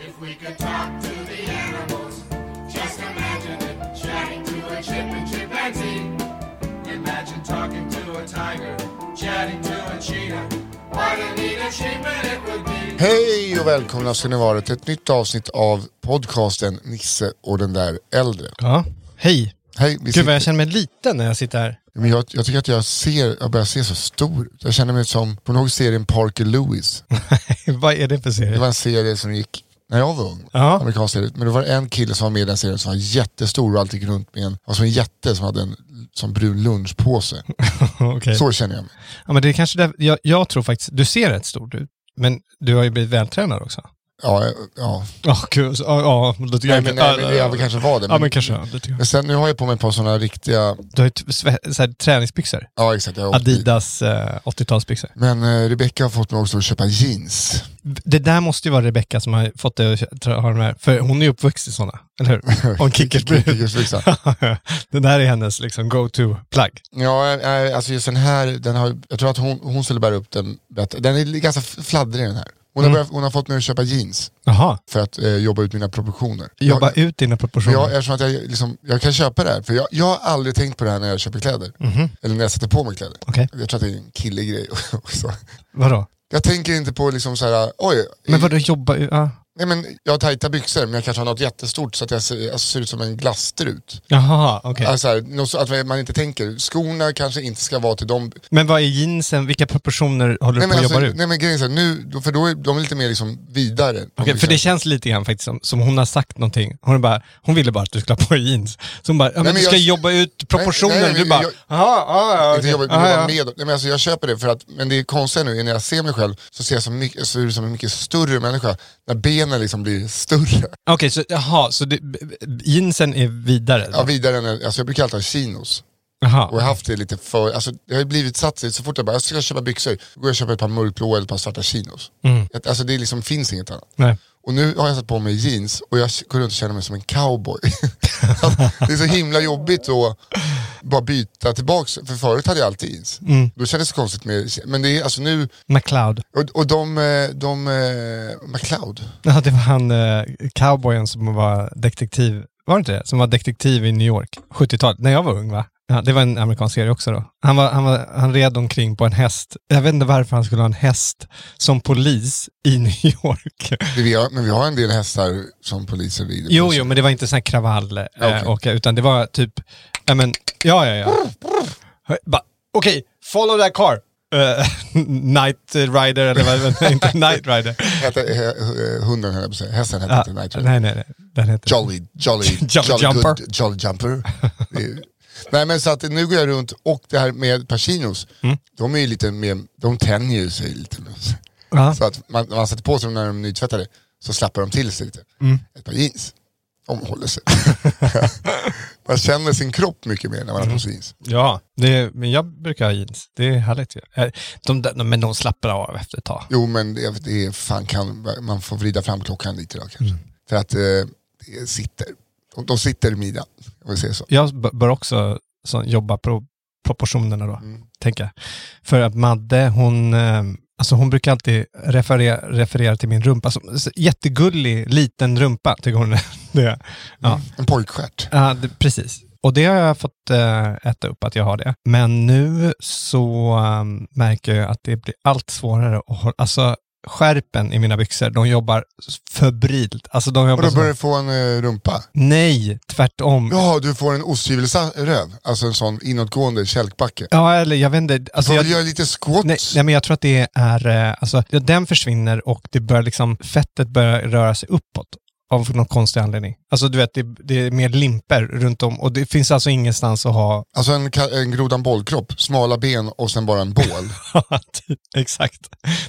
If we could talk to the animals, just imagine it. Chatting to a chip and chimpanzee. Imagine talking to a tiger, chatting to a cheetah. Hej och välkomna ska ni vara till ett nytt avsnitt av podcasten Nisse och den där äldre. Ja, hej. Hej, vi Gud vad sitter, jag känner mig liten när jag sitter här. men jag, jag tycker att jag ser, jag börjar se så stor. Jag känner mig som, på någon serien Parker Lewis. vad är det för Det serie? var en serie som gick när jag var ung. Ja. Amerikansk serie. Men det var en kille som var med i den serien som var jättestor och alltid gick runt med en, alltså en jätte som hade en som brun lunchpåse. Okej. Så känner jag mig. Ja, men det är kanske där, jag, jag tror faktiskt, du ser rätt stort ut. Men du har ju blivit vältränad också. Ja, ja. Kul. Så- Ja, ja, då tycker Nej, men, nej, men jag vill kanske vara det. Ja, men kanske. Ja, tycker jag. men sen nu har jag på mig ett par sådana riktiga, Du har ju så här, träningsbyxor. ja exakt. Adidas eh, 80-talsbyxor. Men eh, Rebecca har fått mig också att köpa jeans. Det där måste ju vara Rebecca som har fått dig att ha de här, för hon är ju uppvuxen i sådana, eller hur? Kickersbrud. Kickersbyxa. Den där är hennes liksom go-to-plagg. Ja, eh, alltså just den här, den har, jag tror att hon, hon skulle bära upp den bättre. Den är ganska fladdrig den här. Hon har, Mm. börjat, hon har fått mig att köpa jeans Jaha, för att eh, jobba ut mina proportioner. jobba jag, ut dina proportioner. jag, eftersom att jag, liksom, jag kan köpa det här, för jag, jag har aldrig tänkt på det här när jag köper kläder. Eller när jag sätter på mig kläder. Mhm. Okej. Jag tror att det är en killegrej också. Vadå? Jag tänker inte på liksom så här, oj, Men vadå jobba ut? Ja. Nej, men jag har tajta byxor men jag kanske har något jättestort så att jag ser, jag ser ut som en glasstrut. Jaha, okej. Alltså, här, något så att man inte tänker, skorna kanske inte ska vara till de Men vad är jeansen, vilka proportioner håller du Nej på men, att alltså, jobba ut? nej men grejen är så här, nu, för då är de är lite mer liksom vidare. Liksom, för det känns lite grann faktiskt som, som hon har sagt någonting. Hon, är bara, hon ville bara att du skulle ha på dig jeans. Så hon bara, ja, men men du ska jag- jobba ut proportioner. Nej, nej, nej, du bara, jag- jaha, ja, ja, inte okej. jobba, Aha, jobba med, nej, men alltså, jag köper det för att, men det är konstigt nu när jag ser mig själv så ser jag som mycket, så är det som en mycket större människa. När benen liksom blir större. Okej, så jaha, så det, jeansen är vidare? Ja, vidare än, alltså jag brukar alltid ha chinos. Jaha. Och jag har haft det lite för, alltså det har blivit satt så fort jag bara, jag ska köpa byxor, då går jag och köper ett par mörkblå eller ett par svarta chinos. Att, Alltså det liksom finns inget annat. Nej. Och nu har jag satt på mig jeans och jag går runt och känner mig som en cowboy. det är så himla jobbigt att bara byta tillbaks, för förut hade jag alltid jeans. Då kändes det konstigt med, men det är alltså nu, McLeod. och, och de, eh, de, eh, McLeod, Ja, det var han eh, cowboyen som var detektiv, var det inte det? Som var detektiv i New York, 70-talet, när jag var ung va? Ja, det var en amerikansk serie också då. Han, var, han, var, han red omkring på en häst. Jag vet inte varför han skulle ha en häst som polis i New York. vi har, men vi har en del hästar som poliser rider på. Jo, jo, men det var inte sån här kravall, eh, Okej. och, utan det var typ, ja men, ja, ja, ja. Okej, follow that car. Eh, night Rider, eller vad, inte Night Rider. Hette, hunden höll jag på att säga, hästen hette Ja, inte Night Rider. nej, nej, nej. Den heter... Jolly, jolly, Jolly jolly, jumper. Good, jolly jumper. Nej men så att nu går jag runt och det här med Pacinos, Mm. de är ju lite mer, de tänjer sig lite. Ja. Så att man, man sätter på sig dem när de är nytvättade så slappar de till sig lite. Mm. Ett par jeans, de håller sig. man känner sin kropp mycket mer när man har på sig jeans. Ja, det, men jag brukar ha jeans. Det är härligt ju. Eh, De, de, men de slappar av efter ett tag. Jo men det, det fan kan, man får vrida fram klockan lite då kanske. Mm. För att eh, det sitter, de, de sitter i midjan, om vi säger så. Jag bör också så, jobba på proportionerna då, Mm. tänker jag. För att Madde, hon, eh, alltså hon brukar alltid referera, referera till min rumpa. Som, så jättegullig, liten rumpa, tycker hon det är. Ja. En pojkstjärt. Ja, det, precis. Och det har jag fått eh, äta upp, att jag har det. Men nu så um, märker jag att det blir allt svårare att alltså skärpen i mina byxor, de jobbar febrilt. Alltså de Och jobbar då så... börjar du få en eh, rumpa. Nej, tvärtom. Ja. Ja, du får en osthyvelsröv. Alltså en sån inåtgående kälkbacke. eller jag vet inte. Du Alltså, får jag, göra lite squats. nej, nej, men jag tror att det är, eh, alltså, ja, den försvinner och det börjar liksom, fettet börjar röra sig uppåt. Av någon konstig anledning. Alltså du vet, det, det är mer limper runt om och det finns alltså ingenstans att ha Alltså en, en grodan bollkropp, smala ben och sen bara en bål. typ, Exakt.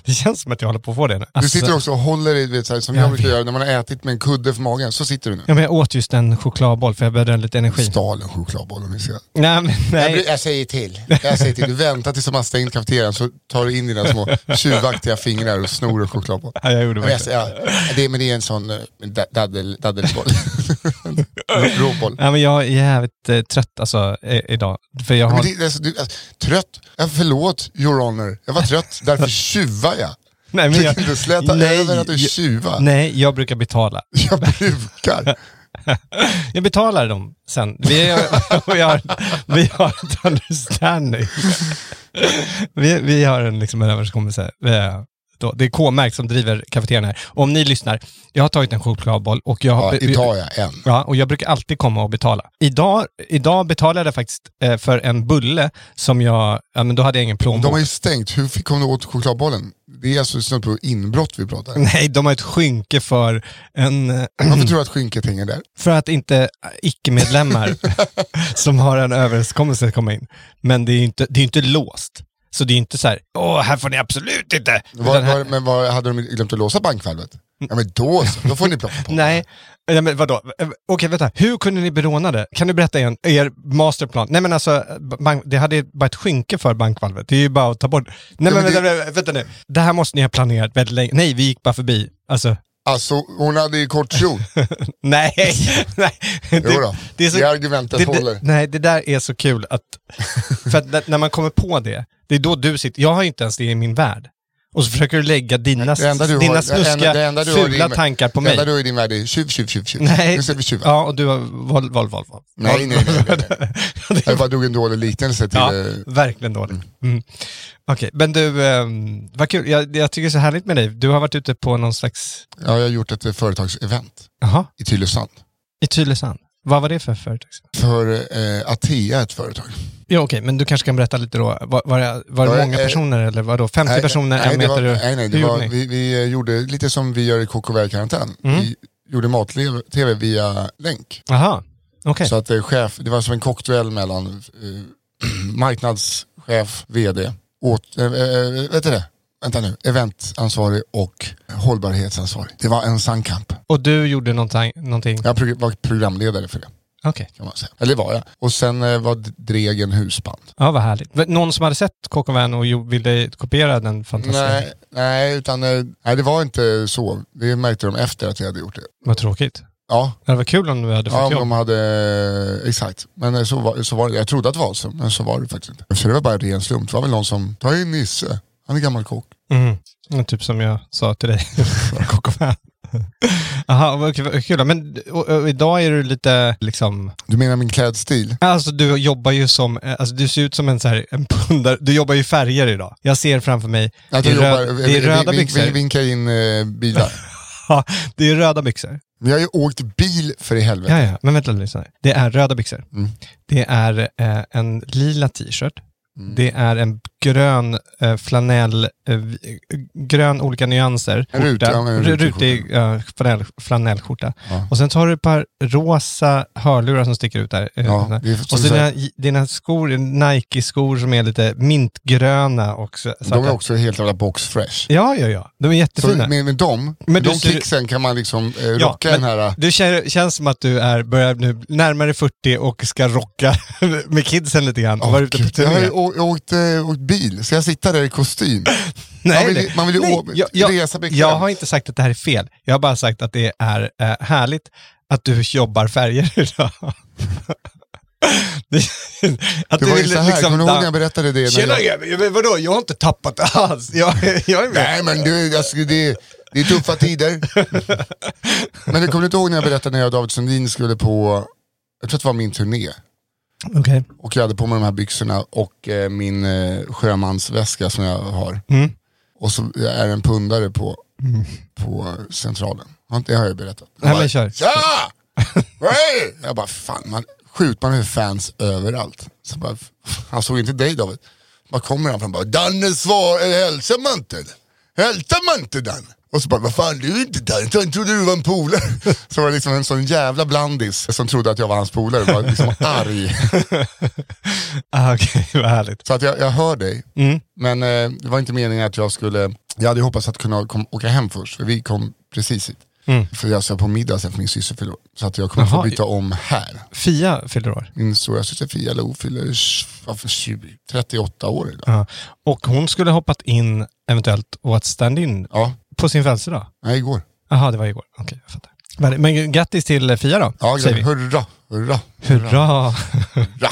Det känns som att jag håller på att få det nu. Du Alltså, sitter också och håller i, vet, så här, som Jag jag brukar vet. göra när man har ätit med en kudde för magen. Så sitter du nu. Ja, men jag åt just en chokladboll för jag behövde lite energi. Stal en chokladboll om ni ser. Nej, men, Jag, nej. bry- jag säger till. Jag säger till. Du väntar tills de har stängt kafeterian så tar du in dina små tjuvaktiga fingrar och snor en chokladboll. Ja, jag gjorde Men, jag, verkligen. ja, det, men det är en sån uh, daddel, daddelboll. Råboll. Ja, men jag är jävligt eh, trött alltså, i, idag. För jag har... det, alltså, du, alltså, trött? Ja, förlåt, your honor. Jag var trött, därför tjuvar jag. nej, men jag, Du slätar nej, över att du tjuvar. Nej, jag brukar betala. Jag brukar. Jag betalar dem sen. Vi, har- vi, har, vi har ett understanding. Vi, vi har en, liksom, en överenskommelse. Då, det är K-märk som driver kafeterian här. Och om ni lyssnar, jag har tagit en chokladboll och jag har... Ja, idag jag en. Ja, och jag brukar alltid komma och betala. Idag, idag betalade jag faktiskt eh, för en bulle som jag, ja men då hade jag ingen De plånbok. har ju stängt, hur fick du åt chokladbollen? Det är alltså snudd på inbrott vi pratar. Nej, de har ett skynke för en... eh, Varför tror du att skynket hänger där? För att inte icke-medlemmar som har en överenskommelse komma in. Men det är ju inte, det är inte låst. Så det är inte så här, åh, här får ni absolut inte. Var, var, men var, hade de glömt att låsa bankvalvet? Ja men då så, då får ni plocka på. Nej, Nej men vadå? Eh, Okej, vänta. Hur kunde ni bli rånade? Kan du berätta igen, er masterplan? Nej men alltså, bank, det hade bara ett skynke för bankvalvet. Det är ju bara att ta bort. Nej Ja, men, men vänta, vänta, vänta nu. Det här måste ni ha planerat väldigt länge. Nej, vi gick bara förbi. Alltså, Alltså hon hade ju kort kjol. nej. nej. Jo då, det är så, det argumentet det, håller. det, nej, det där är så kul att, för att när man kommer på det, det är då du sitter, jag har inte ens det i min värld. Och så försöker du lägga dina, Det enda du dina har, snuskiga, det enda, det enda du fula din- tankar på Det mig. enda du har i din värld är tjuv, tjuv, tjuv, tjuv. Nej, Nu ska vi tjuva. ja och du har våld, våld, våld, våld. Nej, nej, nej. nej, nej. Jag bara drog en dålig liknelse till... Ja, eh, verkligen dåligt. Mm. Okej, men du, um, vad kul. Jag, jag tycker det är så härligt med dig. Du har varit ute på någon slags, Ja, jag har gjort ett eh, företagsevent jaha, i Tylösand. i Tylösand. Vad var det för företag? För eh, Atea ett företag. Ja okej, men du kanske kan berätta lite då. Var, var det, var det många eh, personer eller var det 50 personer, nej, en det meter? var, nej, nej, det var, vi, vi eh, gjorde lite som vi gör i KKV-karantän. Mm. Vi gjorde mat-tv via länk. Jaha, okej. Så att eh, chef, det var som en cocktail mellan eh, marknadschef, vd, åt, eh, vet du det? Vänta nu, eventansvarig och hållbarhetsansvarig. Det var en sann kamp. Och du gjorde någonting? någonting. Jag var programledare för det, Okej, kan man säga. Eller var jag. Och sen eh, var Dregen husband. ja vad härligt. Någon som hade sett KKVN och ville kopiera den fantastiska? Nej, nej, utan eh, nej, det var inte så. Det märkte de efter att jag hade gjort det. Vad tråkigt. Ja, Det var kul om du hade fått ja jobb. de hade, exakt. Men eh, så var, så var det. Jag trodde att det var så, men så var det faktiskt inte. Så det var bara en ren slump. Det var väl någon som, ta in Nisse, han är gammal kock. Mm. Ja, Typ som jag sa till dig. KKVN. Jaha, kul-. Men och, och, idag är du lite liksom... Du menar min klädstil? Alltså du jobbar ju som, eh, alltså du ser ut som en så här, en pundare. Du jobbar ju färger idag. Jag ser framför mig, Att det är, jag röd, jobbar, det är röda vin, byxor. vin, vinkar in eh, bilar. Ja, det är röda byxor. Vi har ju åkt bil för i helvete. Ja, ja, men vänta lyssna. Det är röda byxor. Mm. Det är eh, en lila t-shirt. Mm. Det är en grön eh, flanell, eh, vi- grön olika nyanser. En rut- skjorta. ja, rutig rutig uh, flanell, flanellskjorta. Ja. Och sen tar du ett par rosa hörlurar som sticker ut där. eh, Ja, och så så dina, dina skor, Nike-skor som är lite mintgröna och så, De är också helt jävla box fresh. Ja, ja, ja. De är Så jättefina. med, med dem, med de ser- kicksen kan man liksom eh, rocka den här... Du känner, känns som att du är, börjar nu närmare 40 och ska rocka med kidsen lite grann. och vara ute på Gud, jag har turné. ju å- åkt, bil, så jag sitter där i kostym. Nej, man vill, nej. man vill ju Nej, å- jag, jag, resa bekvämt. jag har inte sagt att det här är fel. Jag har bara sagt att det är eh, härligt att du jobbar färger idag. Det- att Det var ju så här, kommer du ihåg när jag berättade det? Tjena jag, grabben, vadå? Jag har inte tappat det alls. Jag, jag är med. nej men du, alltså, det, det är tuffa tider. men du kommer inte ihåg när jag berättade när jag och David Sundin skulle på, jag tror att det var min turné. Okej. Och jag hade på mig de här byxorna och eh, min eh, sjömansväska som jag har. Mm. och så är det en pundare på, på centralen. Det har jag berättat. Mm. Nej, bara. Tja! Hej! Jag bara, fan, man, skjut man med fans överallt. Så bara, han såg inte dig David. Bara kommer han fram och bara, Danne svar, hälsar man inte? Hälsar man inte Danne? Och så bara, vad fan du är inte Danne, jag trodde du var en polare. Så var det liksom en sån jävla blandis som trodde att jag var hans polare, var liksom arg. Ah, Okej, vad härligt. Så att jag, jag hör dig, Mm. men eh, det var inte meningen att jag skulle, jag hade hoppats att kunna kom, åka hem först, för vi kom precis hit. För jag ska på middag sen för min syster fyller. Så att jag kommer Mm. Jaha. få byta om här. Fia fyller år. Min stora syster Fia Lo fyller tj- vad för 20, 38 år idag. Ja. Och hon skulle hoppat in eventuellt och varit stand-in Ja, på sin födelsedag. nej igår. Jaha, det var igår. Okej, jag fattar. Men, men grattis till Fia då, Ja, säger vi. hurra, hurra, Hurra! hurra.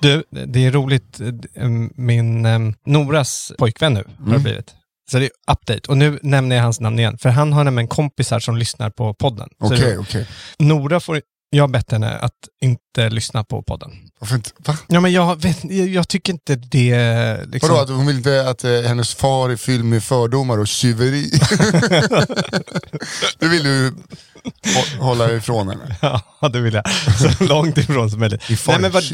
Du, det är roligt. eh, Min eh, Noras pojkvän nu har det blivit. Så det är update. Och nu nämner jag hans namn igen. För han har nämligen kompisar som lyssnar på podden. Okej, det- okej. Nora får... Jag har bett henne att inte lyssna på podden. Varför inte? Va? Ja, men jag, vet, jag, jag tycker inte det... Liksom, Vadå, att hon vill inte att eh, hennes far är fylld med fördomar och tjuveri? det vill du hå- hålla ifrån henne? Ja, det vill jag. Så långt ifrån som möjligt. Nej, men, vad,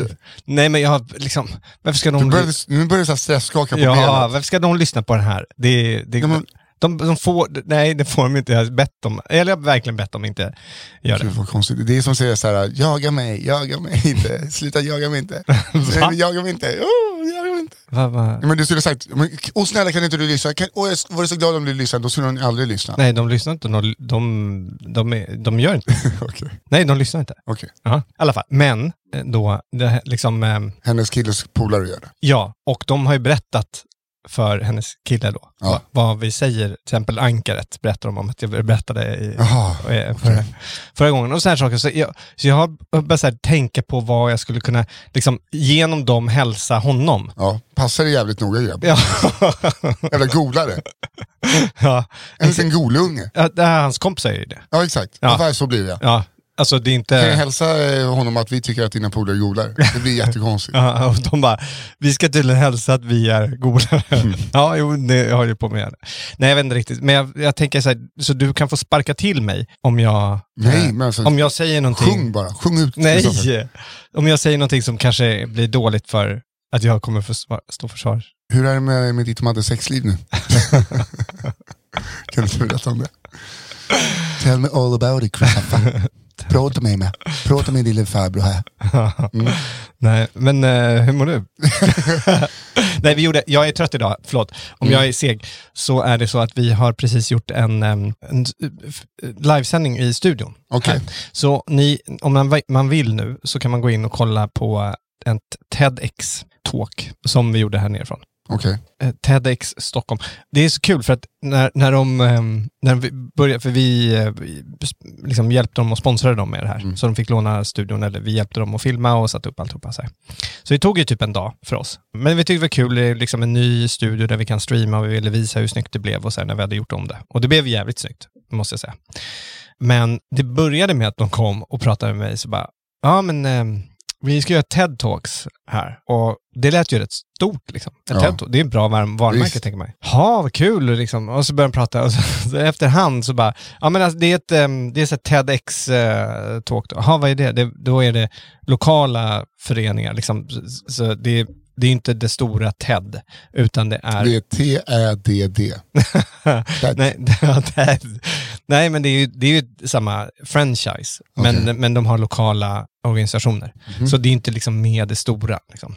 nej, men jag har liksom... Varför ska Du började, nu börjar du stresskaka på Ja, benet. varför ska de lyssna på den här? Det, det, Ja, men- de, de får... Nej, det får de inte. Jag har bett dem. Eller jag har verkligen bett dem inte göra det. vad konstigt. Det är som säger så här, jaga mig, jaga mig inte, sluta jaga mig inte. Jaga mig inte, oh, jaga mig inte. Va, va? Men du skulle ha sagt, men, åh snälla kan inte du lyssna? Kan, åh, jag vore så glad om du lyssnade, då skulle hon aldrig lyssna. Nej, de lyssnar inte. De, de, de, är, de gör inte. Okej, Nej, de lyssnar inte. okej. Ja, i alla fall. Men eh, då, det, liksom, eh, Hennes killes polare gör det. ja, och de har ju berättat för hennes kille då, Ja. vad, vad vi säger, till exempel ankaret berättar de om att jag berättade i, Jaha, eh, förra, förra gången. Och så här saker. Så jag, så jag har börjat här, tänka på vad jag skulle kunna, liksom, genom dem hälsa honom. ja, passa dig jävligt noga grabb. Ja, Jävla golare. ja. En liten golunge. ja det hans kompisar är ju det. Ja exakt, Ja. så blir det. Ja, alltså det är Kan jag inte... hälsa eh, honom att vi tycker att dina polare är golare? Det blir jättekonstigt. Ja, och de bara, vi ska tydligen hälsa att vi är golare. Mm. Ja, jo, det har jag på med. Nej, jag vet inte riktigt. Men jag, jag tänker så här, så du kan få sparka till mig om jag... Nej, eh, men alltså, Om jag säger någonting... Sjung bara, sjung ut. Nej! Om jag säger någonting som kanske blir dåligt för att jag kommer få stå för svar. Hur är det med, med ditt och Maddes sexliv nu? kan du inte berätta om det? Tell me all about it Prata med mig. Prata med din lilla farbror här. Nej, men eh, hur mår du? Nej, vi gjorde, jag är trött idag, förlåt. Om Mm. jag är seg så är det så att vi har precis gjort en, em, en eh, f- livesändning i studion. Här. Så ni, om man, man vill nu så kan man gå in och kolla på ett TEDx-talk som vi gjorde här nerifrån. Okej. Eh, TEDx Stockholm. Det är så kul för att när, när de, ehm, när vi började, för vi, eh, vi liksom hjälpte dem och sponsrade dem med det här. Så de fick låna studion, eller vi hjälpte dem att filma och satte upp alltihopa. Så, här. så det tog ju typ en dag för oss. Men vi tyckte det var kul, det är liksom en ny studio där vi kan streama och vi ville visa hur snyggt det blev och sen när vi hade gjort om det. Och det blev jävligt snyggt, måste jag säga. Men det började med att de kom och pratade med mig så bara, ja men ehm, vi ska göra TED-talks här. Och det lät ju rätt stort liksom. En Ja. TED-talk, det är ett bra var- varumärke Visst. tänker man. Ja, vad kul liksom. Och så började de prata och så, så efterhand så bara, ja men alltså, det är ett, ehm, det är så här TEDx-talk då. Jaha, vad är det? det? Då är det lokala föreningar liksom. Så, så det, är- det är inte det stora TED, utan det är... Det är T-Ä-D-D. Nej, nej, men det är ju, det är ju samma franchise, men, Okej. men de har lokala organisationer. Så det är inte liksom med det stora. Liksom.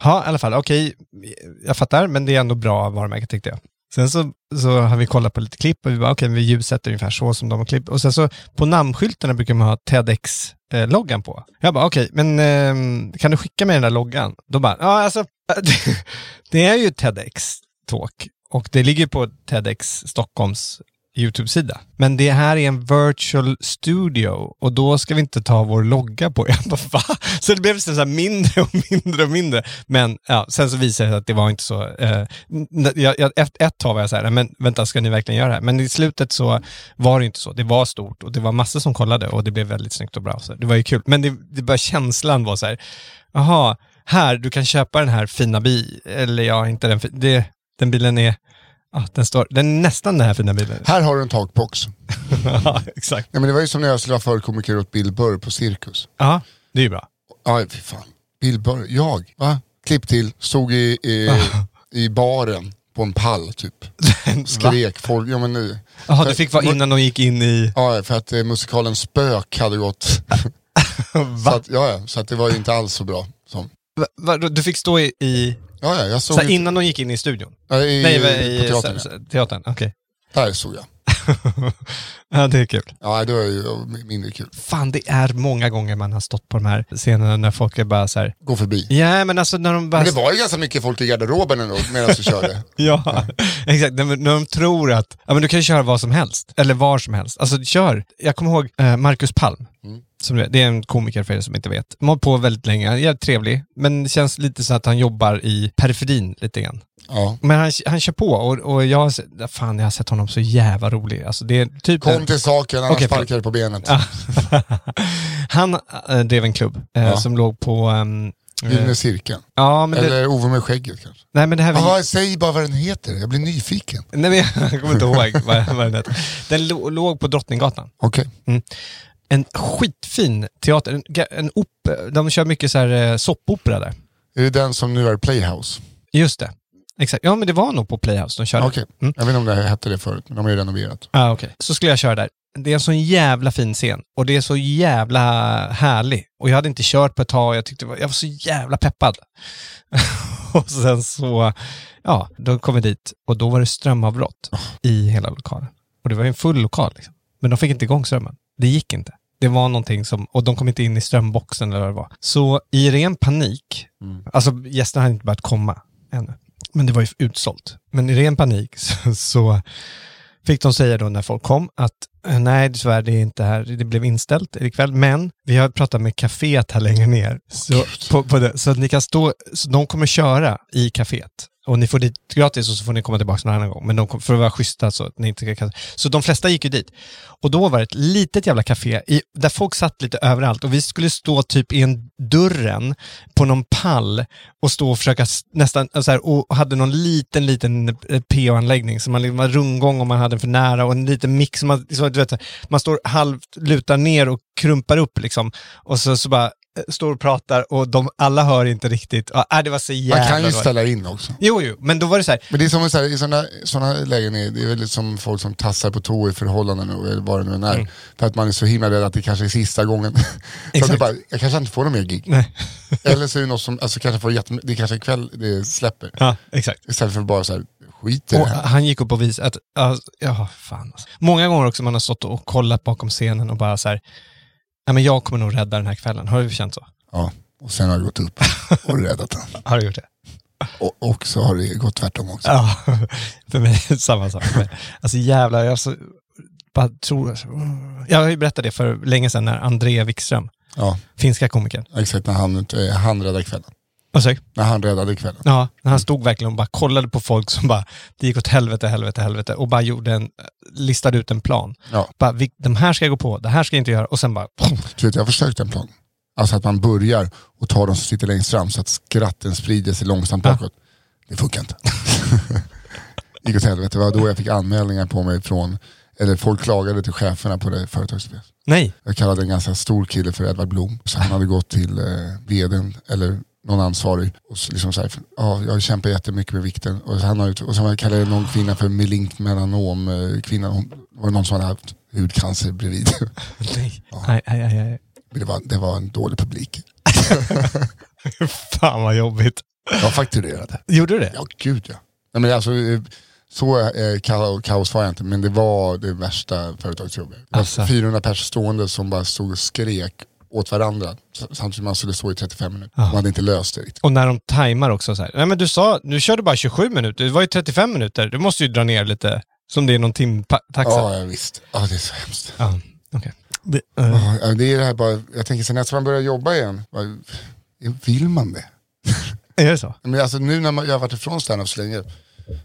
Ja, i alla fall, okej, jag fattar, men det är ändå bra varumärke tyckte jag. Sen så, så har vi kollat på lite klipp och vi bara, okej, vi ljussätter ungefär så som de har klippt. Och sen så på namnskyltarna brukar man ha eh, loggan på. Jag bara, okej, men eh, kan du skicka mig den där loggan? De bara, ja alltså, det är ju TEDx-talk och det ligger på TEDx Stockholms YouTube-sida. Men det här är en virtual studio och då ska vi inte ta vår logga på. Jag bara, va? Så det blev liksom så här mindre och mindre och mindre. Men ja, sen så visade det sig att det var inte så. Eh, jag, jag, ett, ett tag var jag så här, men vänta, ska ni verkligen göra det här? Men i slutet så var det inte så. Det var stort och det var massor som kollade och det blev väldigt snyggt och bra. Så det var ju kul. Men det, det bara känslan var så här, jaha, här, du kan köpa den här fina bilen, eller ja, inte den, det, den bilen är, ja, den står, den är nästan den här fina bilen. Här har du en takbox. ja, exakt. Ja, men det var ju som när jag skulle vara förkomiker åt Bill Burr på Cirkus. Ja, det är ju bra. Ja, fy fan. Bill Burr, jag, va? Klipp till, stod i, i, i baren på en pall typ. Skrek folk, ja men nu. Jaha, det fick vara innan de gick in i... Ja, för att eh, musikalen Spök hade gått. så, Va? att, ja, ja, så att det var ju inte alls så bra. Som. Va, va, du fick stå i... i Ja, ja, jag så såg här, innan de gick in i studion? ja, i, Nej, på i, teatern. så- ja. så- teatern. Okej. Där såg jag. Ja, det är kul. Ja, det var ju mindre kul. Fan, det är många gånger man har stått på de här scenerna när folk är bara så här... Gå förbi. Ja, men alltså när de bara... Men det var ju ganska mycket folk i garderoben ändå medan du körde. Ja, exakt. När, när de tror att ja, men du kan köra vad som helst, eller var som helst. Alltså kör. Jag kommer ihåg eh, Marcus Palm. Som du vet, det är en komiker för er som inte vet. Han har på väldigt länge, han är trevlig. Men det känns lite så att han jobbar i periferin lite grann. Ja. Men han, han kör på och, och jag, fan, jag har sett honom så jävla rolig. Alltså det är typ... Kom till saken, annars Okej, sparkar du på benet. Han äh, drev en klubb eh, Ja. som låg på... eh, Gyllene cirkeln. ja, men det, Eller Ove med skägget kanske. nej, men det här... Jaha, säg bara vad den heter, jag blir nyfiken. Nej, men jag kommer inte ihåg vad, vad den hette. Den låg på Drottninggatan. Okej. En skitfin teater. En, en op, de kör mycket så här eh, soppopera där. Är det den som nu är Playhouse? Just det. Exakt. Ja, men det var nog på Playhouse de körde. Okej, Mm. jag vet inte om det hette det förut, men de har ju renoverat. Ah, okej. Så skulle jag köra där. Det är en sån jävla fin scen och det är så jävla härlig. Och jag hade inte kört på ett tag och jag tyckte jag var så jävla peppad. och sen så, ja, då kom vi dit och då var det strömavbrott i hela lokalen. Och det var ju en full lokal liksom. Men de fick inte igång strömmen. Det gick inte. Det var någonting som, och de kom inte in i strömboxen eller vad det var. Så i ren panik, alltså gästerna hade inte börjat komma ännu. Men det var ju utsålt. Men i ren panik så, fick de säga då när folk kom att eh, nej, tyvärr, det är inte här, det blev inställt ikväll, men vi har pratat med kaféet här längre ner. Så, på, på det, så att ni kan stå, så de kommer köra i kaféet. Och ni får dit gratis och så får ni komma tillbaka någon annan gång. Men de kom, för att vara schyssta så att ni inte kan... Så de flesta gick ju dit. Och då var det ett litet jävla café i, där folk satt lite överallt och vi skulle stå typ i en dörren på någon pall och stå och försöka nästan så här, och hade någon liten, liten eh, PO-anläggning som man liksom var rundgång om man hade den för nära och en liten mix. Man, så, du vet, man står halvt, lutar ner och krumpar upp liksom och så, så bara står och pratar och de, alla hör inte riktigt. Ja, äh, det var så jävla Man kan ju ställa in också. Jo, jo, men då var det så här, Men det är som så här, i sådana såna lägen, är, det är väl som folk som tassar på tå i förhållanden och vad det nu är. Mm. För att man är så himla rädd att det kanske är sista gången. Exakt. det bara, jag kanske inte får någon mer gig. nej. Eller så är det något som, alltså kanske får jättemycket, det är kanske ikväll det släpper. Ja, exakt. Istället för bara så här, skit i det här. han gick upp och visade att, ja, ja fan alltså. Många gånger också man har stått och kollat bakom scenen och bara så här, ja men jag kommer nog rädda den här kvällen. Har du känt så? Ja, och sen har det gått upp och räddat den. Har du gjort det? Och, och så har det gått tvärtom också. Ja, för mig är det samma sak. Alltså jävlar, jag så, bara tror... Jag har ju berättat det för länge sedan när Andrea Wikström, Ja, finska komikern, exakt när han, han räddade kvällen. Du? När han räddade kvällen. Ja, när han stod verkligen och bara kollade på folk som bara, det gick åt helvete, helvete, helvete och bara gjorde en, listade ut en plan. Ja. Bara, vi, de här ska jag gå på, det här ska jag inte göra och sen bara, Du vet, jag har försökt en plan. Alltså att man börjar och tar de som sitter längst fram så att skratten sprider sig långsamt Ja. bakåt. Det funkar inte. gick åt helvete. Det var då jag fick anmälningar på mig från, eller folk klagade till cheferna på det företaget. nej. Jag kallade en ganska stor kille för Edvard Blom. Så han hade gått till eh, vdn eller någon ansvarig och så liksom så här, ja, jag kämpar jättemycket med vikten. Och, han har, och så kallade jag någon kvinna för melinkt melanom eh, kvinna. Hon var någon som hade haft hudcancer bredvid. Nej. Nej, nej, nej. Men det var, det var en dålig publik. Fan vad jobbigt. Jag fakturerade. Gjorde du det? Ja, gud ja. Nej, men alltså, eh, så eh, kaos, kaos var jag inte, men det var det värsta företagsjobbet. Alltså. 400 personer stående som bara stod och skrek åt varandra samtidigt som man skulle stå i 35 minuter. Ja. Man hade inte löst det riktigt. Och när de tajmar också så här. Nej men du sa, du körde bara 27 minuter, det var ju 35 minuter. Du måste ju dra ner lite. Som det är någon timtaxa? Ja, ja visst. Ja, det är så hemskt. Ja, okej. Det, Ja, det är det här bara, jag tänker sen när man börjar jobba igen, vill man det? är det så? Men alltså nu när man, jag har varit ifrån standup så länge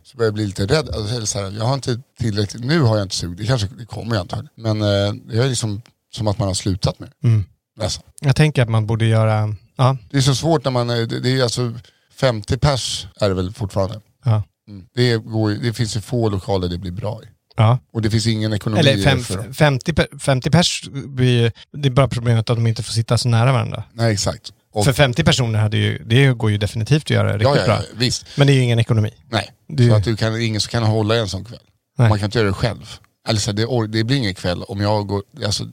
så börjar jag bli lite rädd. Alltså, så här, jag har inte tillräckligt, nu har jag inte sug, det kanske det kommer jag antagligen. Men eh, det är liksom som att man har slutat med. Mm. Nästan. Jag tänker att man borde göra... Ja, Det är så svårt när man, är- det, är alltså 50 pers är det väl fortfarande. ja, Mm. Det, går, ju- det finns ju få lokaler det blir bra i. ja. Och det finns ingen ekonomi Eller fem, för dem. 50, pe- 50 pers, blir, det är bara problemet att de inte får sitta så nära varandra. Nej exakt. Och, För 50 personer hade ju, det går ju definitivt att göra riktigt ja, ja, bra. visst. Men det är ju ingen ekonomi. Nej, Det- så att du kan, ingen som kan hålla en sån kväll. Nej. Man kan inte göra det själv. Alltså, det, or- det blir ingen kväll om jag går, alltså,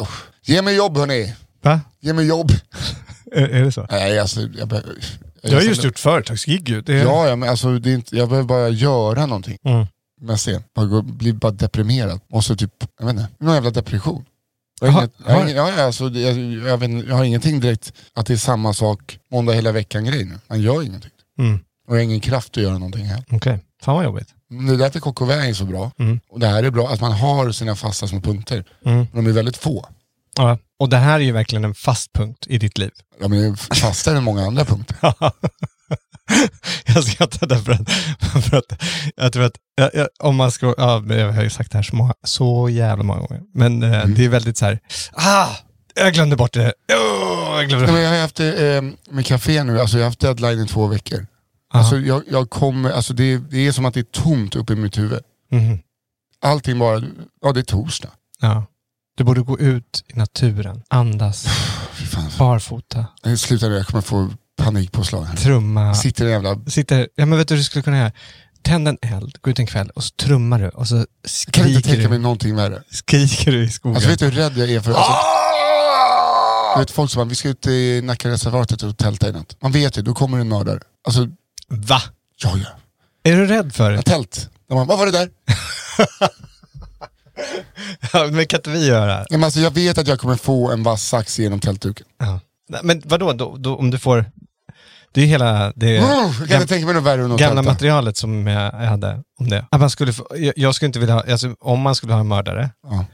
usch. Ge mig jobb hörni, Va? ge mig jobb. Är, är det så? Nej alltså, jag, be- jag, Du har just gjort företagsgig ju. Det är, Ja, ja men alltså, det är inte, jag behöver bara göra någonting. Mm. Mest det. Bara gå, bli bara deprimerad. Och så typ, jag vet inte, någon jävla depression. Jag har, inget, jag, ingen, ja, alltså, jag, jag, vet, jag ingenting direkt att det är samma sak måndag hela veckan grej nu. Man gör ingenting. Mm. Och jag har ingen kraft att göra någonting här. Okej. Fan vad jobbigt. Det är därför KKV är så bra. Mm. Och det här är bra, att man har sina fasta små punkter. Mm. De är väldigt få. Ja. Och det här är ju verkligen en fast punkt i ditt liv. Ja, men det är fastare än många andra punkter. jag skrattar därför att, för att jag tror att jag, jag, om man ska, ja, jag har ju sagt det här så, många, så jävla många gånger, men eh, Mm. det är väldigt så här, ah, jag glömde bort det, oh, jag glömde det. men jag har haft det eh, med café nu, alltså jag har haft deadline i två veckor. Alltså jag, jag kommer, alltså det, det är som att det är tomt uppe i mitt huvud. Mhm. Allting bara, ja det är torsdag. Ja. Du borde gå ut i naturen, andas, barfota, Nej, Sluta nu, jag kommer få panikpåslag här. trumma. Sitter en jävla... Sitter, ja men vet du du skulle kunna göra? Tänd en eld, gå ut en kväll och så trummar du och så Jag kan inte skriker tänka mig du, någonting värre. skriker du i skogen. Alltså vet du hur rädd jag är för... Alltså, du vet folk som bara, vi ska ut i Nackareservatet och tälta i natt. Man vet ju, då kommer det en mördare. Alltså, Va? ja ja. Är du rädd för det? tält. De bara, vad var det där? Ja, men kan inte vi göra? Nej, men alltså, jag vet att jag kommer få en vass sax genom tältduken. Ja. Nej, Men vadå, då, då, om du får... Det är hela det Oh, jag kan gam, inte tänka mig något värre än att gamla tälta. materialet som jag hade om det. Att man skulle få, jag, jag skulle inte vilja ha, alltså, om man skulle ha en mördare, Ja.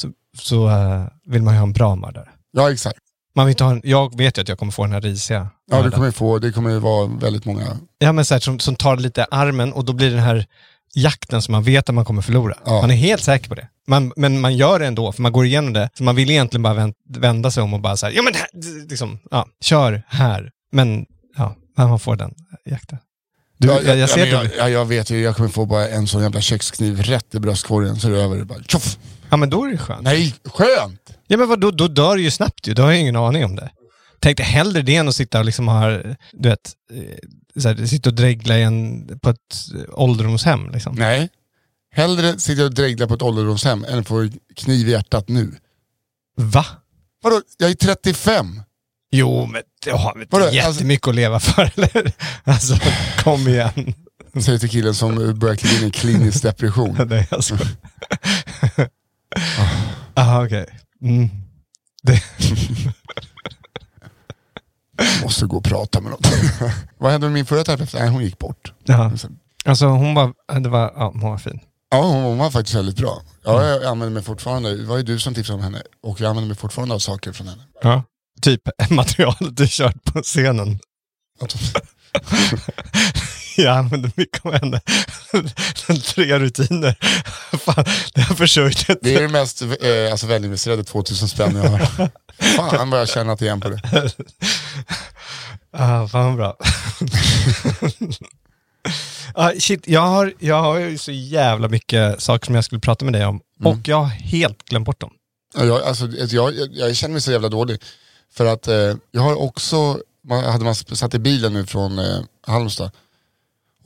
så, så eh, vill man ju ha en bra mördare. ja exakt. Man vill ha en, jag vet ju att jag kommer få den här risiga Ja, du kommer få, det kommer ju vara väldigt många... Ja men så här, som, som tar lite armen och då blir det den här jakten som man vet att man kommer förlora. Ja. Man är helt säker på det. Man, men man gör det ändå, för man går igenom det. Så man vill egentligen bara vänt, vända sig om och bara säga, ja men här, liksom, ja, kör här. Men ja, man får den jakten. Du, ja, jag, jag ser ja, jag, ja, jag vet ju, jag kommer få bara en sån jävla kökskniv rätt i bröstkorgen så är det över. Bara, tjoff! Ja men då är det skönt. Nej, skönt! Ja men vadå, då dör du ju snabbt ju, då har jag ingen aning om det. Tänk dig hellre det än att sitta och liksom ha, du vet, eh, så här, sitta och dregla en, på ett eh, ålderdomshem liksom. Nej. Hellre sitter jag och dreglar på ett ålderdomshem än få kniv i hjärtat nu. Va? Vadå, jag är 35. Jo, men det har Vadå, inte jättemycket att leva för, eller? Alltså, kom igen. Säger till killen som börjar kliva in i klinisk depression. Nej, alltså. Aha, okej. Mm. Det, Måste gå och prata med någon. Vad hände med min förra terapeut? Nej, hon gick bort. ja. Alltså hon var, det var, ja, hon var fin. Ja, hon, hon var faktiskt väldigt bra. Ja, jag använder mig fortfarande, det var ju du som tipsade om henne, och jag använder mig fortfarande av saker från henne. Ja. Typ materialet du kört på scenen. Jag använde mycket av henne. Tre rutiner. Fan, det har försökt ett... Det är det mest eh, alltså, välinvesterade 2000 spänn jag har. Fan vad jag tjänat igen på det. Ah, fan bra. ah, shit, jag har, jag har ju så jävla mycket saker som jag skulle prata med dig om. Mm. Och jag har helt glömt bort dem. Ja, Jag, alltså, jag, jag, jag känner mig så jävla dålig. För att eh, jag har också, man, hade man satt i bilen nu från eh, Halmstad.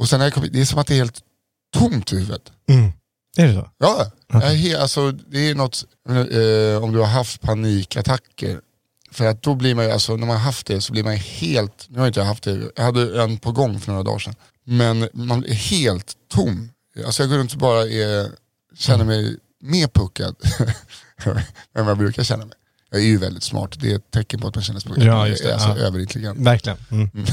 Och sen när jag kom, det är som att det är helt tomt i huvudet. Är det så? Ja, jag är he, alltså, det är något, eh, om du har haft panikattacker. För att då blir man ju, alltså när man har haft det så blir man helt, nu har inte jag haft det, jag hade en på gång för några dagar sedan. Men man är helt tom. Alltså jag går runt och bara är, känner mig mer puckad än vad jag brukar känna mig. Jag är ju väldigt smart, det är ett tecken på att man känner sig. Ja, just det. Jag är alltså Ja. överintelligent. Verkligen. Mm.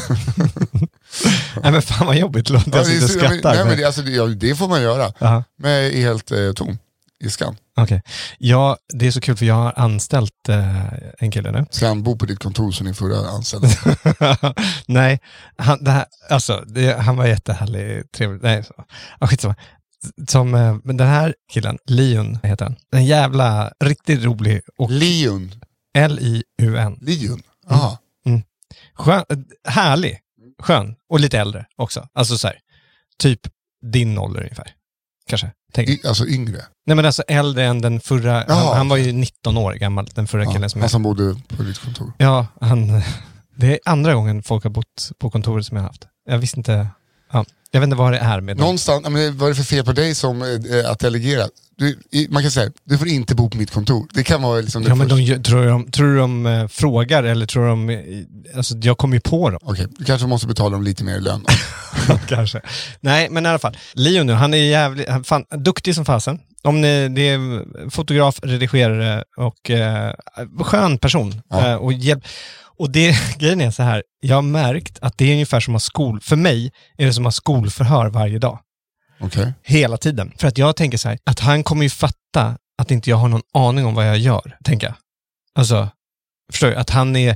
Nej men fan vad jobbigt. Ja, Jag sitter och skrattar. nej, men det, alltså, det, får man göra. Jaha. Men jag är helt eh, tom i skan. Okej. Ja, det är så kul för jag har anställt eh, en kille nu. Ska han bo på ditt kontor som din förra anställda? Nej, han, det här, alltså, det, han var jättehärlig, trevlig. Nej, så. Ja, skitsamma. Som, eh, men den här killen, Lion heter han. En jävla, riktigt rolig och Leon. L-I-U-N. Leon? Jaha. Skön, eh, härlig, skön och lite äldre också. Alltså så här, typ din ålder ungefär. Kanske. Tänk. I, alltså yngre. Nej men alltså äldre än den förra, han, han var ju 19 år gammal, den förra Ja, killen som han som bodde på ditt kontor. Ja, han, det är andra gången folk har bott på kontoret som jag har haft. Jag visste inte, ja, jag vet inte vad det är med dem. Någonstans, men vad är det för fel på dig som eh, att delegera? Du, i, man kan säga, du får inte bo på mitt kontor. Det kan vara liksom det Ja, men de, tror, de, tror du de eh, frågar eller tror de... eh, Alltså jag kommer ju på dem. Okej, du kanske måste betala dem lite mer i lön. Kanske. Nej, men i alla fall. Leon nu, han är jävligt, han, fan, duktig som fasen. Om ni, det är fotograf, redigerare och eh, skön person. Ja. Eh, och, hjälp, och det, grejen är så här, jag har märkt att det är ungefär som att skol, för mig är det som att ha skolförhör varje dag. Okej. Hela tiden. För att jag tänker så här, att han kommer ju fatta att inte jag har någon aning om vad jag gör, tänker jag. Alltså, förstår du? Att han är,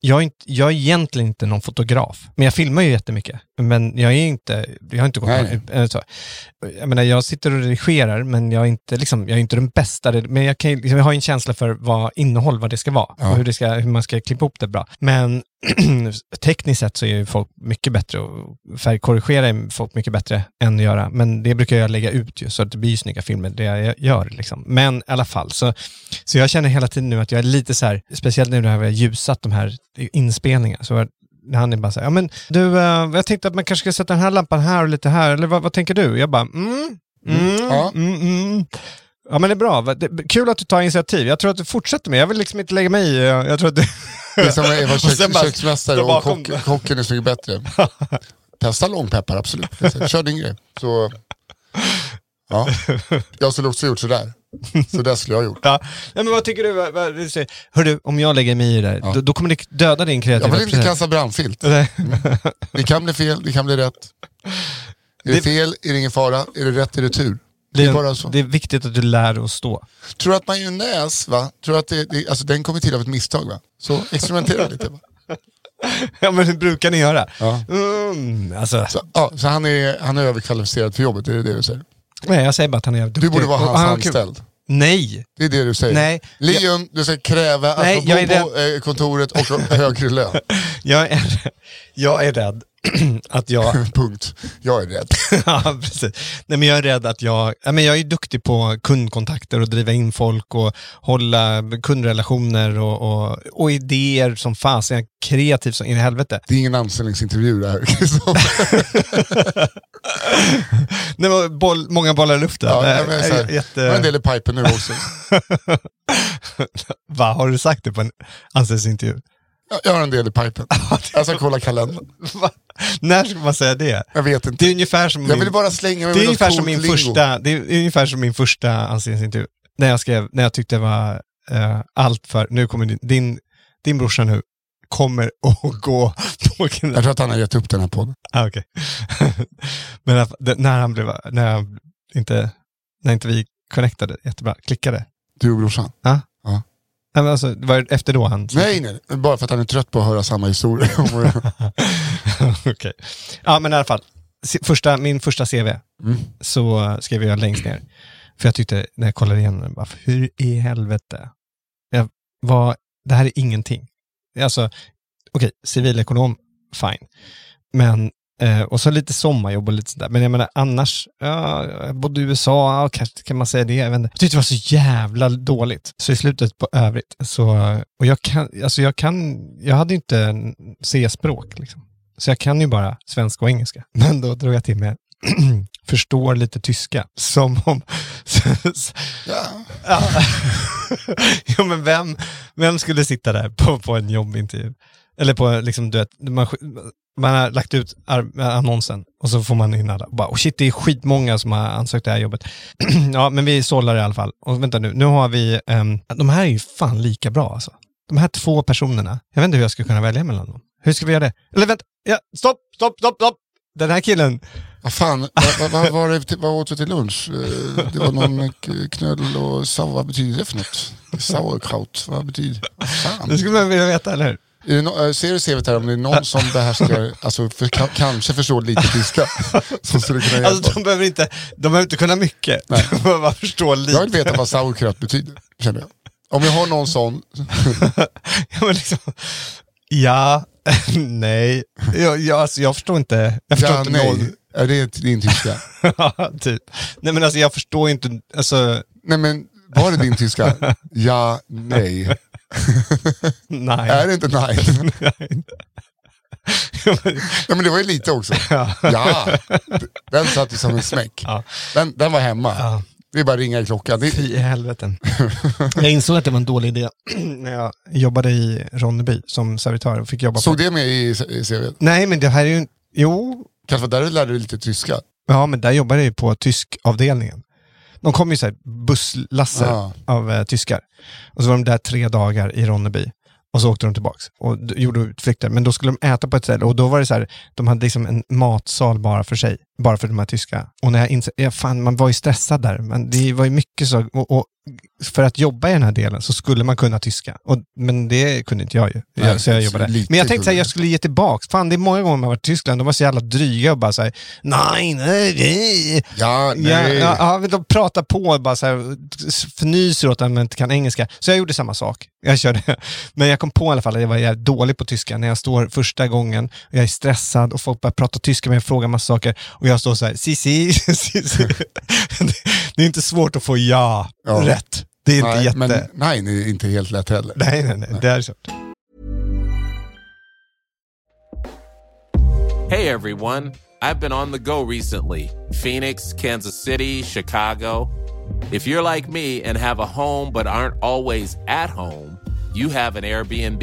jag är, inte, jag är egentligen inte någon fotograf, men jag filmar ju jättemycket. Men jag är inte, jag har inte gått Nej, äh, så. Jag menar, jag sitter och redigerar, men jag är inte, liksom, jag är inte den bästa. Men jag, kan, liksom, jag har en känsla för vad innehåll, vad det ska vara Ja. och hur, det ska, hur man ska klippa ihop det bra. Men tekniskt sett så är ju folk mycket bättre och färgkorrigera är folk mycket bättre än att göra. Men det brukar jag lägga ut ju, så att det blir ju snygga filmer, det jag gör. Liksom. Men i alla fall, så, så jag känner hela tiden nu att jag är lite så här, speciellt nu när jag har ljusat de här inspelningarna, så när han är bara så här, ja men du, eh, jag tänkte att man kanske ska sätta den här lampan här och lite här, eller vad, vad tänker du? Jag bara, mm, mm, Ja. mm, mm. Ja men det är bra, det, kul att du tar initiativ. Jag tror att du fortsätter med, jag vill liksom inte lägga mig i, jag, jag tror att du... Det är som att köks, bara köksmästare och kock, det. kocken är så mycket bättre. Testa långpeppar, absolut. Kör din grej. Så, ja. Jag skulle också gjort sådär. Så där skulle jag ha gjort. Ja. Nej, men vad tycker du? Vad, vad, du säger, hörru, om jag lägger mig i det, Ja. då, då kommer det döda din Jag kreativa vill inte kasta brandfilt. Nej. Det kan bli fel, det kan bli rätt. Är det Det- fel är det ingen fara, är det rätt är det tur. Det Det är bara så. det är viktigt att du lär dig att stå. Tror du att majonnäs, va? Tror du att det, det, alltså den kommer till av ett misstag va? Så experimentera lite. Va? Ja, men hur brukar ni göra? Ja. Mm, alltså, Så, ja, så han är, han är överkvalificerad för jobbet, är det det du säger? nej, jag säger bara att han är jävligt Du duktig. borde vara hans han anställd. Nej, Det är det du säger. Nej. Leon, du ska kräva att Nej, få bo är på eh, kontoret och högre lön. jag är, jag är rädd att jag... Punkt. Jag är rädd. ja, precis. Nej, men jag är rädd att jag... Ja, men jag är duktig på kundkontakter och driva in folk och hålla kundrelationer och, och, och idéer som fasen. Jag är kreativ som in i helvete. Det är ingen anställningsintervju det här. Det var boll, många bollar i luften. Ja, Eh, jag här, Jätte... Har en del i pipen nu också. Va, har du sagt det på en anställningsintervju? Ja, Jag har en del i pipen. Jag ska kolla kalendern. När ska man säga det? Jag vet Det inte. är ungefär som Jag min, vill bara slänga mig det är ungefär som min lingo. första, det är ungefär som min första anställningsintervju. När jag skrev, när jag tyckte det var eh, allt för, nu kommer din, din, din brorsa nu kommer att gå på knä. Jag tror att han har gett upp den här podden. Ah, okej. Men det- när han blev, när jag inte, när inte vi connectade jättebra, klickade. Du och brorsan. Nej, men alltså, det var efter då han... Nej, nej, bara för att han är trött på att höra samma historia. Okej. Ja, men i alla fall. Första, min första CV Mm. så skrev jag längst ner. För jag tyckte, när jag kollade igen den, bara, hur i helvete? Jag var, det här är ingenting. Alltså, okej, civilekonom, fine. Men, eh, och så lite sommarjobb och lite sådär. Men jag menar annars, ja, jag bodde i USA, ja, kanske kan man säga det. Jag, jag tyckte det var så jävla dåligt. Så i slutet på övrigt, så, och jag kan, alltså jag kan, jag hade inte C-språk liksom. Så jag kan ju bara svenska och engelska. Men då drog jag till med förstår lite tyska. Som om... Ja. ja. jo, men vem, vem skulle sitta där på, på en jobbintervju? Eller på, liksom, du vet, man, man har lagt ut annonsen och så får man in alla. Och bara, oh shit, det är skitmånga som har ansökt det här jobbet. ja, men vi sållar i alla fall. Och vänta nu, nu har vi, ehm, de här är ju fan lika bra alltså. De här två personerna, jag vet inte hur jag ska kunna välja mellan dem. Hur ska vi göra det? Eller vänta, ja, stopp, stopp, stopp, stopp! Den här killen, Vad fan, vad, vad, var det, vad åt du till lunch? Eh, Det var någon knödel och sau, vad betyder det för något? Sauerkraut, vad betyder vad fan? det skulle man vilja veta, eller hur? No, eh, ser du CVt här om det är någon som behärskar, alltså för, ka, kanske förstår lite tyska, som skulle kunna hjälpa? Alltså de behöver inte, de behöver inte kunna mycket. De behöver bara förstå lite. Jag vill veta vad sauerkraut betyder, känner jag. Om jag har någon sån, Ja, men liksom, ja, nej. Jag, jag, alltså, jag förstår inte. Jag förstår ja, inte nej, noll. är det din tyska? Ja, typ. Nej men alltså jag förstår inte, alltså, Nej men, var det din tyska? Ja, nej. nej. Är det inte nej? Ja men det var ju lite också. Ja, den satt ju som en smäck. Ja. Den, den var hemma. Ja. Det är bara att ringa i klockan. Det, Fy i helveten. jag insåg att det var en dålig idé när jag jobbade i Ronneby som servitör och fick jobba såg på... det med i, i CV? Nej men det här är ju, jo, Kanske var där du lärde dig lite tyska? ja men där jobbade jag ju på tyskavdelningen. De kom ju så här busslaster Ja. av eh, tyskar. Och så var de där tre dagar i Ronneby. Och så åkte de tillbaks och gjorde utflykter. Men då skulle de äta på ett ställe och då var det så här, de hade liksom en matsal bara för sig. Bara för de här tyska. Och när jag insåg, ja, fan man var ju stressad där. Men det var ju mycket så, och, och för att jobba i den här delen så skulle man kunna tyska. Och, men det kunde inte jag ju. Nej, jag, så jag så jobbade. lite Men jag tänkte att jag skulle ge tillbaks. Fan det är många gånger man varit i Tyskland, de var så jävla dryga och bara såhär, nej, nej, nej. Ja, nej. ja, ja, de pratar på och bara så här, fnyser åt att man inte kan engelska. Så jag gjorde samma sak. Jag körde. Men jag kom på i alla fall att jag var jävligt dålig på tyska när jag står första gången och jag är stressad och folk börjar prata tyska med mig och frågar massa saker och jag står så här, si, si, si, si. Det- är inte svårt att få ja, Ja. rätt. Det är inte nej, jätte... men nej, det är inte helt lätt heller. Nej, nej, nej, det är så. Hey everyone, I've been on the go recently Phoenix, Kansas City, Chicago. If you're like me and have a home but aren't always at home, you have an Airbnb.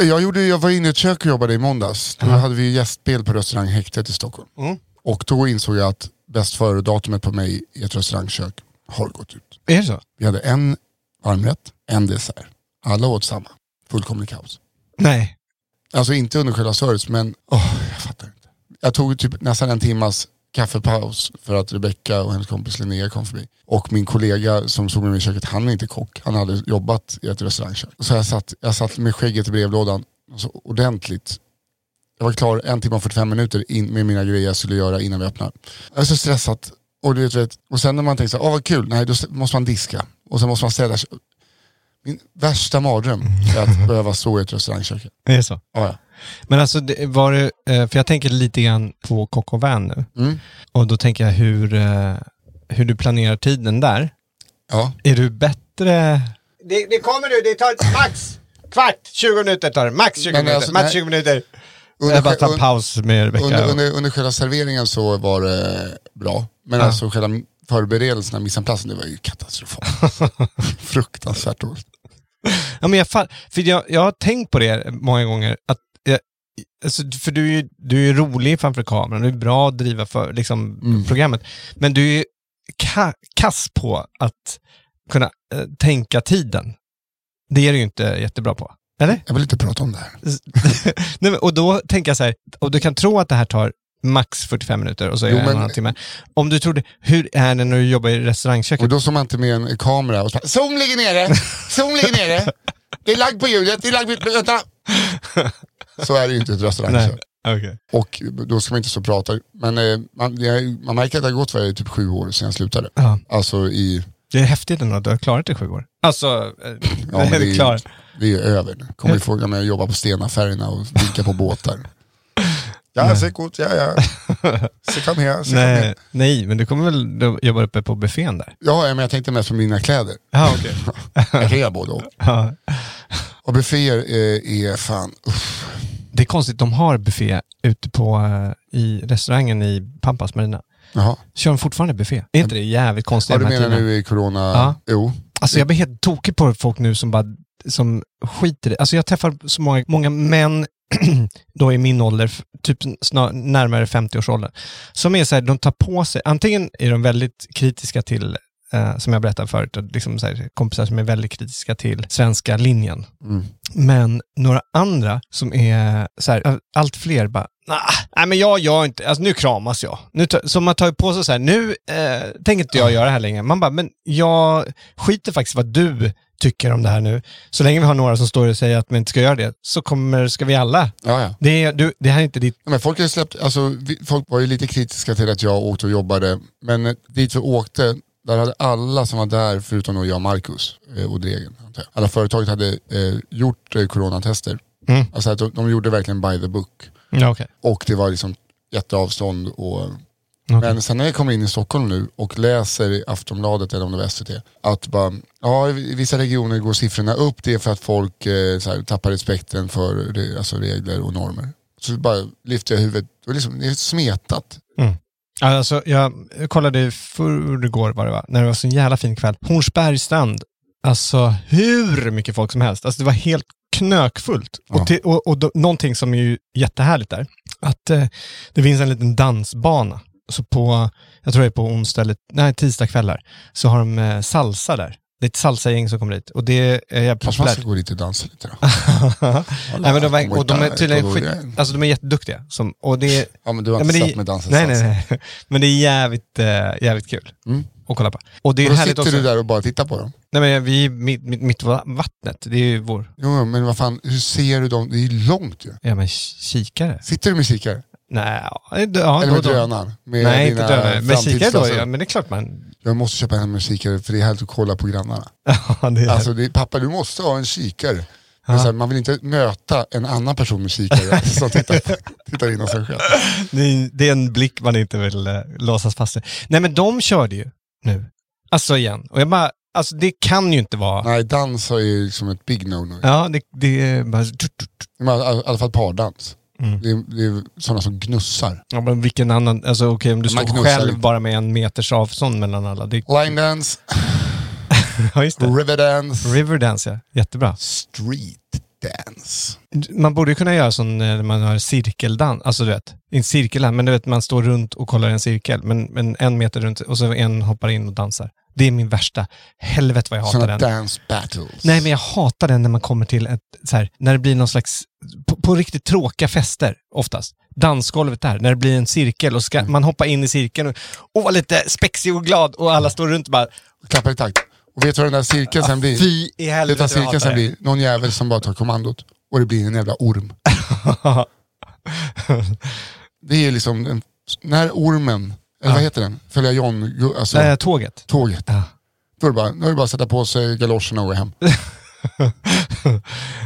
Jag, gjorde, jag var inne i ett kök och jobbade i måndags. Då hade vi gästspel på restaurang Häktet i Stockholm. Och då insåg jag att bäst före-datumet på mig i ett restaurangkök har gått ut. Är det så? Vi hade en varmrätt, en dessert. Alla åt samma. Fullkomlig kaos. Nej. Alltså inte under själva service, men åh, jag fattar inte. Jag tog typ nästan en timmas kaffepaus för att Rebecka och hennes kompis Linnea kom förbi. Och min kollega som såg mig i köket, han är inte kock. Han hade jobbat i ett restaurangkök. Så jag satt, jag satt med skägget i brevlådan alltså, ordentligt. Jag var klar en timme och 45 minuter in med mina grejer jag skulle göra innan vi öppnar. Jag är så stressad. Och, du vet, och sen när man tänker så åh vad kul, nej då måste man diska. Och sen måste man städa. Min värsta mardröm är att behöva stå i ett restaurangkök. Är det så? Ja, ja. Men alltså, det var det, eh, för jag tänker lite grann på Coq Vin nu. Mm. Och då tänker jag hur, eh, hur du planerar tiden där. ja. Är du bättre... Det, det kommer nu, det tar max kvart, 20 minuter tar det. Max 20 Men minuter, alltså, max nej. 20 minuter. Under, jag bara tar paus med Rebecka. under, under, under själva serveringen så var det bra. Men Ja. alltså själva förberedelserna, missanplatsen, det var ju katastrofalt. Fruktansvärt dåligt. Ja, men jag, för jag, jag har tänkt på det många gånger, att alltså, för du är ju du är rolig framför kameran, du är bra att driva för liksom, programmet, men du är ka kass på att kunna eh, tänka tiden. Det är du ju inte jättebra på. Eller? Jag vill inte prata om det här. Nej, men, och då tänker jag så här, och du kan tro att det här tar max 45 minuter och så är Jo, det en och en halv timme. Om du tror det, hur är det när du jobbar i restaurangköket? Och då står man inte med en kamera och så Zoom ligger nere, Zoom ligger nere. Det är lagg på ljudet, det är lagg på... Vänta! Så är det ju inte ett restaurangkök. okej. Och då ska man inte så prata. Men eh, man, jag, man märker att det har gått för typ sju år sedan jag slutade. Ja. Alltså i, Det är häftigt ändå att du har klarat det i sju år. Alltså, eh, ja, det är det, är, det är över nu. Kommer ju få med att jobba på Stenafärgerna och vinka på båtar. Ja, så gott, ja, ja. Så kom här, så Nej, här. nej, men du kommer väl jobba uppe på buffén där? Ja, men jag tänkte mest på mina kläder. Ja, okej. Jag kan göra både och. Ja. Och bufféer eh, är fan, uff. Det är konstigt, de har buffé ute på, eh, i restaurangen i Pampas Marina. Jaha. Kör de fortfarande buffé? Är inte det jävligt konstigt? Ja, du menar nu i corona? Ja. Jo. Alltså jag blir helt tokig på folk nu som bara som skiter i. Alltså jag träffar så många, många män då i min ålder, typ snar, närmare 50-årsåldern, som är så här, de tar på sig, antingen är de väldigt kritiska till, eh, som jag berättade förut, liksom så här, kompisar som är väldigt kritiska till svenska linjen. Mm. Men några andra som är så här, allt fler bara, "Nah, nej men jag gör inte, alltså nu kramas jag. Nu så man tar på sig så här, nu eh, tänker inte jag göra det här längre. Man bara, men jag skiter faktiskt vad du tycker om det här nu. Så länge vi har några som står och säger att man inte ska göra det, så kommer, ska vi alla. Ja, ja. Det, är, du, det här är inte ditt... Men folk, har släppt, alltså, folk var ju lite kritiska till att jag åkte och jobbade, men dit vi åkte, där hade alla som var där, förutom då jag och Marcus eh, och Dregen, alla företaget hade eh, gjort eh, coronatester. Mm. Alltså att de, de gjorde verkligen by the book. Ja, okej. Och det var liksom jätteavstånd. Och, Okej. Men sen när jag kommer in i Stockholm nu och läser i Aftonbladet eller om det var SVT, att bara, ja, i vissa regioner går siffrorna upp, det är för att folk eh, här, tappar respekten för alltså, regler och normer. Så bara lyfter jag huvudet, och liksom, det är smetat. Alltså, jag kollade i förrgår var det var, när det var så en jävla fin kväll. Hornsbergsstrand, alltså hur mycket folk som helst. Alltså det var helt knökfullt. Ja. Och, till, och, och då, någonting som är ju jättehärligt där, att eh, det finns en liten dansbana. Så på, jag tror det är på onsdag eller nej, tisdagskvällar, så har de eh, salsa där. Det är ett salsagäng som kommer dit och det är jävligt Kanske man ska gå dit och dansa lite då. Nej, men de, är, och de är tydligen skit, alltså de är jätteduktiga. Som, och det är, Ja men du har inte men det- satt med dansen nej, nej, nej. Men det är jävligt, eh, jävligt kul Mm. att kolla på. Och det är Och då härligt sitter också. du där och bara tittar på dem. Nej, men vi är mitt, mitt, mitt va- vattnet. Det är ju vår, jo, men vad fan, hur ser du dem? Det är ju långt ju. ja men kikare. Sitter du med kikare? Nej, ja, Eller med drönaren? Med Nej, inte drönare. Men kikare då, ja, men det är klart man... Jag måste köpa en med kikare för det är härligt att kolla på grannarna. Ja, det är, Alltså det, pappa du måste ha en kikare. Men här, man vill inte möta en annan person med kikare som tittar, tittar in hos sig själv. det, är, en blick man inte vill uh, låsas fast i. Nej, men de körde ju nu. Alltså igen. Och jag bara, alltså det kan ju inte vara... Nej, dans är ju liksom ett big no-no. Ja, det, det är bara... I alla fall pardans. Mm. Det, är, det är sådana som gnussar. Ja, men vilken annan... Alltså okej, om du Man står själv bara med en meters avstånd mellan alla. Det, Line dance, ja, just det. river dance, Riverdance, ja. Jättebra. street dance. Man borde kunna göra sån när man har cirkeldans, alltså du vet, inte cirkeldans, men du vet man står runt och kollar en cirkel, men, men en meter runt och så en hoppar in och dansar. Det är min värsta. Helvete vad jag hatar Sådana den. dance battles. Nej men jag hatar den när man kommer till ett, så här, när det blir någon slags, på, på riktigt tråkiga fester oftast. Dansgolvet där, när det blir en cirkel och ska, Mm. man hoppar in i cirkeln och, och var lite spexig och glad och alla står runt och bara, Klappar i takt. Och vet du vad den där cirkeln sen blir? fy i Vet du vad helvete cirkeln sen det. blir? Någon jävel som bara tar kommandot. Och det blir en jävla orm. Det är liksom, en, när ormen, eller vad heter den? Följa John, alltså Nej, tåget. tåget. Ja. Då är det bara, då är det bara att sätta på sig galoscherna och gå hem.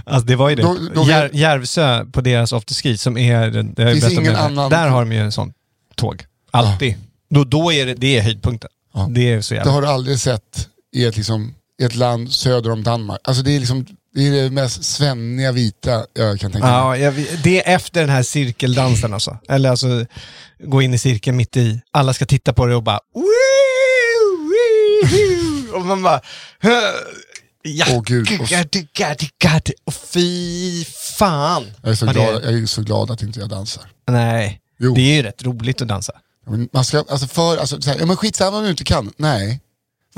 Alltså det var ju det. Då- då Jär, Järvsö på deras afterski som är, det jag Finns ingen det annan- där har de ju en sån tåg. Alltid. Då, då är det, det är höjdpunkten. Ja. Det är så Det jävla... har du aldrig sett i ett, liksom, i ett land söder om Danmark. Alltså det är liksom det, är det mest svenniga vita jag kan tänka mig. Ja, det är efter den här cirkeldansen alltså. Eller alltså, gå in i cirkeln mitt i. Alla ska titta på det och bara... Och man bara... Ja, Åh, gud. Och-. Och fy fan. Jag är, så glad, jag är så glad att inte jag dansar. Nej, Jo. det är ju rätt roligt att dansa. Man ska, alltså för, alltså, så här, ja, men skitsamma om du inte kan. Nej,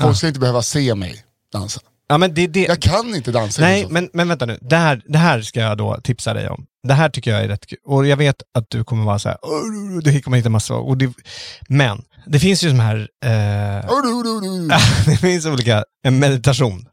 folk ska inte behöva se mig dansa. Ja, men det, det, Jag kan inte dansa. Nej, men, men vänta nu. Det här, det här ska jag då tipsa dig om. Det här tycker jag är rätt kul. Och jag vet att du kommer vara så här, "Åh, du kommer hitta massa, och det, men det finns ju de här, eh, det finns olika, en meditation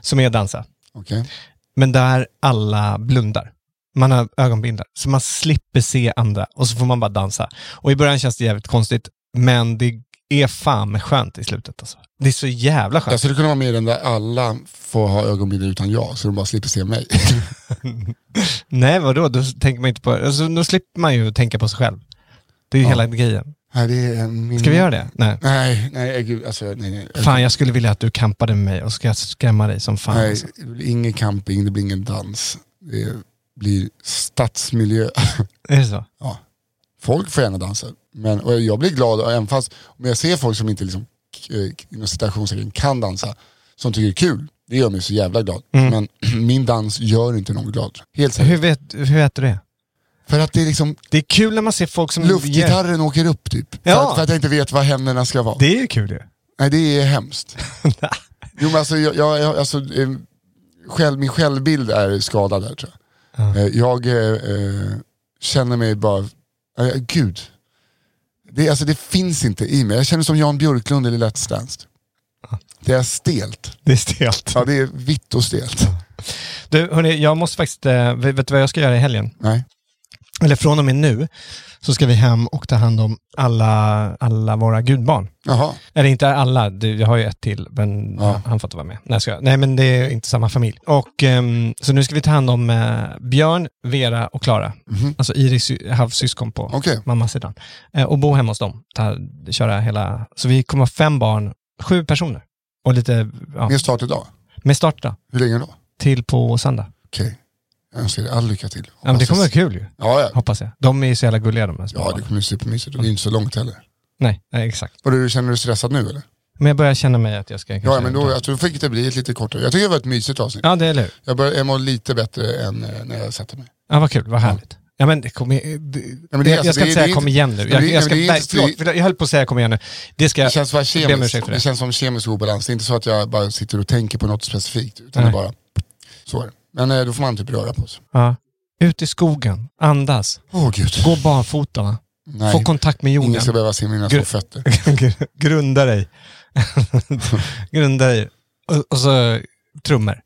som är dansa. Okej. Men där alla blundar. Man har ögonbindlar, så man slipper se andra och så får man bara dansa. Och i början känns det jävligt konstigt, men det är fan skönt i slutet alltså. Det är så jävla skönt. Jag skulle kunna vara med i den där alla får ha ögonbindel utan jag, så de bara slipper se mig. Nej, vadå? Då tänker man inte på, alltså, då slipper man ju tänka på sig själv. Det är ju Ja. hela grejen. nej, det är min... Ska vi göra det? Nej. Nej, nej, gud, alltså, nej, nej. Fan, jag skulle vilja att du kampade med mig och ska jag skrämma dig som fan. nej, alltså. det blir ingen camping, det blir ingen dans. Det blir stadsmiljö. Är det så? Folk får gärna dansa, men, och jag blir glad även fast om jag ser folk som inte liksom, eh, inom citationstecken kan dansa, som tycker det är kul, det gör mig så jävla glad. Men min dans gör inte någon glad. Helt säkert. Hur vet, hur vet du det? För att det är liksom, Det är kul när man ser folk som... luftgitarren åker upp typ. För, Ja. att, för att jag inte vet vad händerna ska vara. Det är ju kul ju. Nej det är hemskt. jo men alltså, jag, jag, alltså eh, själv, min självbild är skadad där tror jag. Eh, jag eh, känner mig bara, eh, gud. Det, alltså, det finns inte i mig. Jag känner som Jan Björklund i Let's Dance. Det är stelt. Det är stelt. Ja det är vitt och stelt. Du, hörni, jag måste faktiskt... eh, Vet vet du vad jag ska göra i helgen? Nej. Eller från och med nu så ska vi hem och ta hand om alla, alla våra gudbarn. Jaha. Eller inte alla, jag har ju ett till, men Ja. han får inte vara med. Nej, ska jag. Nej, men det är inte samma familj. Och, ehm, så nu ska vi ta hand om eh, Björn, Vera och Klara. Alltså Iris sy- halvsyskon på Okej. mammas sidan. Eh, och bo hemma hos dem. Ta, köra hela... Så vi kommer ha fem barn, sju personer. Och lite, ja, Mer start idag. med start då, Hur länge då? till på söndag. Okej. Jag önskar dig all lycka till. Ja, men det kommer vara kul ju, Ja, ja. hoppas jag. De är ju så jävla gulliga de här ja det kommer bli supermysigt och det är inte så långt heller. Nej, nej, exakt. Och du, känner du stressad nu eller? Men jag börjar känna mig att jag ska Ja, men då, jag tror fick det bli ett lite kortare. Jag tycker det var ett mysigt avsnitt. Ja, det är hur? Jag, bör, jag mår lite bättre än eh, när jag satte mig. Ja, vad kul, vad härligt. Ja, men det kommer... Det, men det är jag, alltså- ska det är- inte säga det är kom inte- igen nu. Jag, det- jag, ska, men det är nej, inte- förlåt, jag höll på att säga kom igen nu. Det ska Det känns, bara jag ber om kemiskt, ursäkt för det det. känns som kemisk obalans. Det är inte så att jag bara sitter och tänker på något specifikt. Utan det Nej. bara, så är det. Men eh, då får man typ röra på sig. Ja. Ut i skogen, andas, Åh gud. gå barfota, va? Nej, få kontakt med jorden. ingen ska behöva se mina små fötter. Gr- Grunda dig. Grunda dig. Och, och så trummor.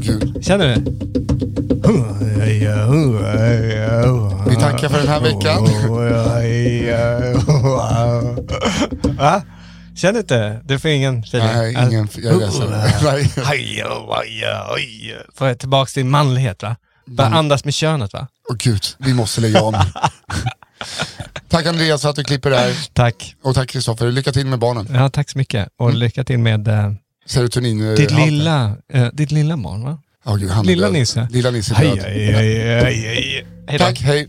Gud. Känner du det? Vi tackar för den här veckan. Känner du inte? Du får ingen feeling? Nej, ingen, jag är ledsen. Nej. Får jag tillbaka till manlighet va? Börja andas med könet va? Åh gud, vi måste lägga om. tack Andreas för att du klipper det här. Tack. Och tack Kristoffer, lycka till med barnen. Ja, tack så mycket. Och lycka till med eh, Serotonin. ditt, lilla, eh, ditt lilla barn va? Oh, gud, Lilla död. Nisse. Lilla Nisse är Hej, död. hej, då. Tack, hej.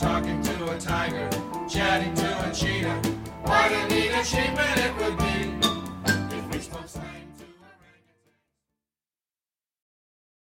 talking to a tiger, chatting to a cheetah. What a neat achievement it would be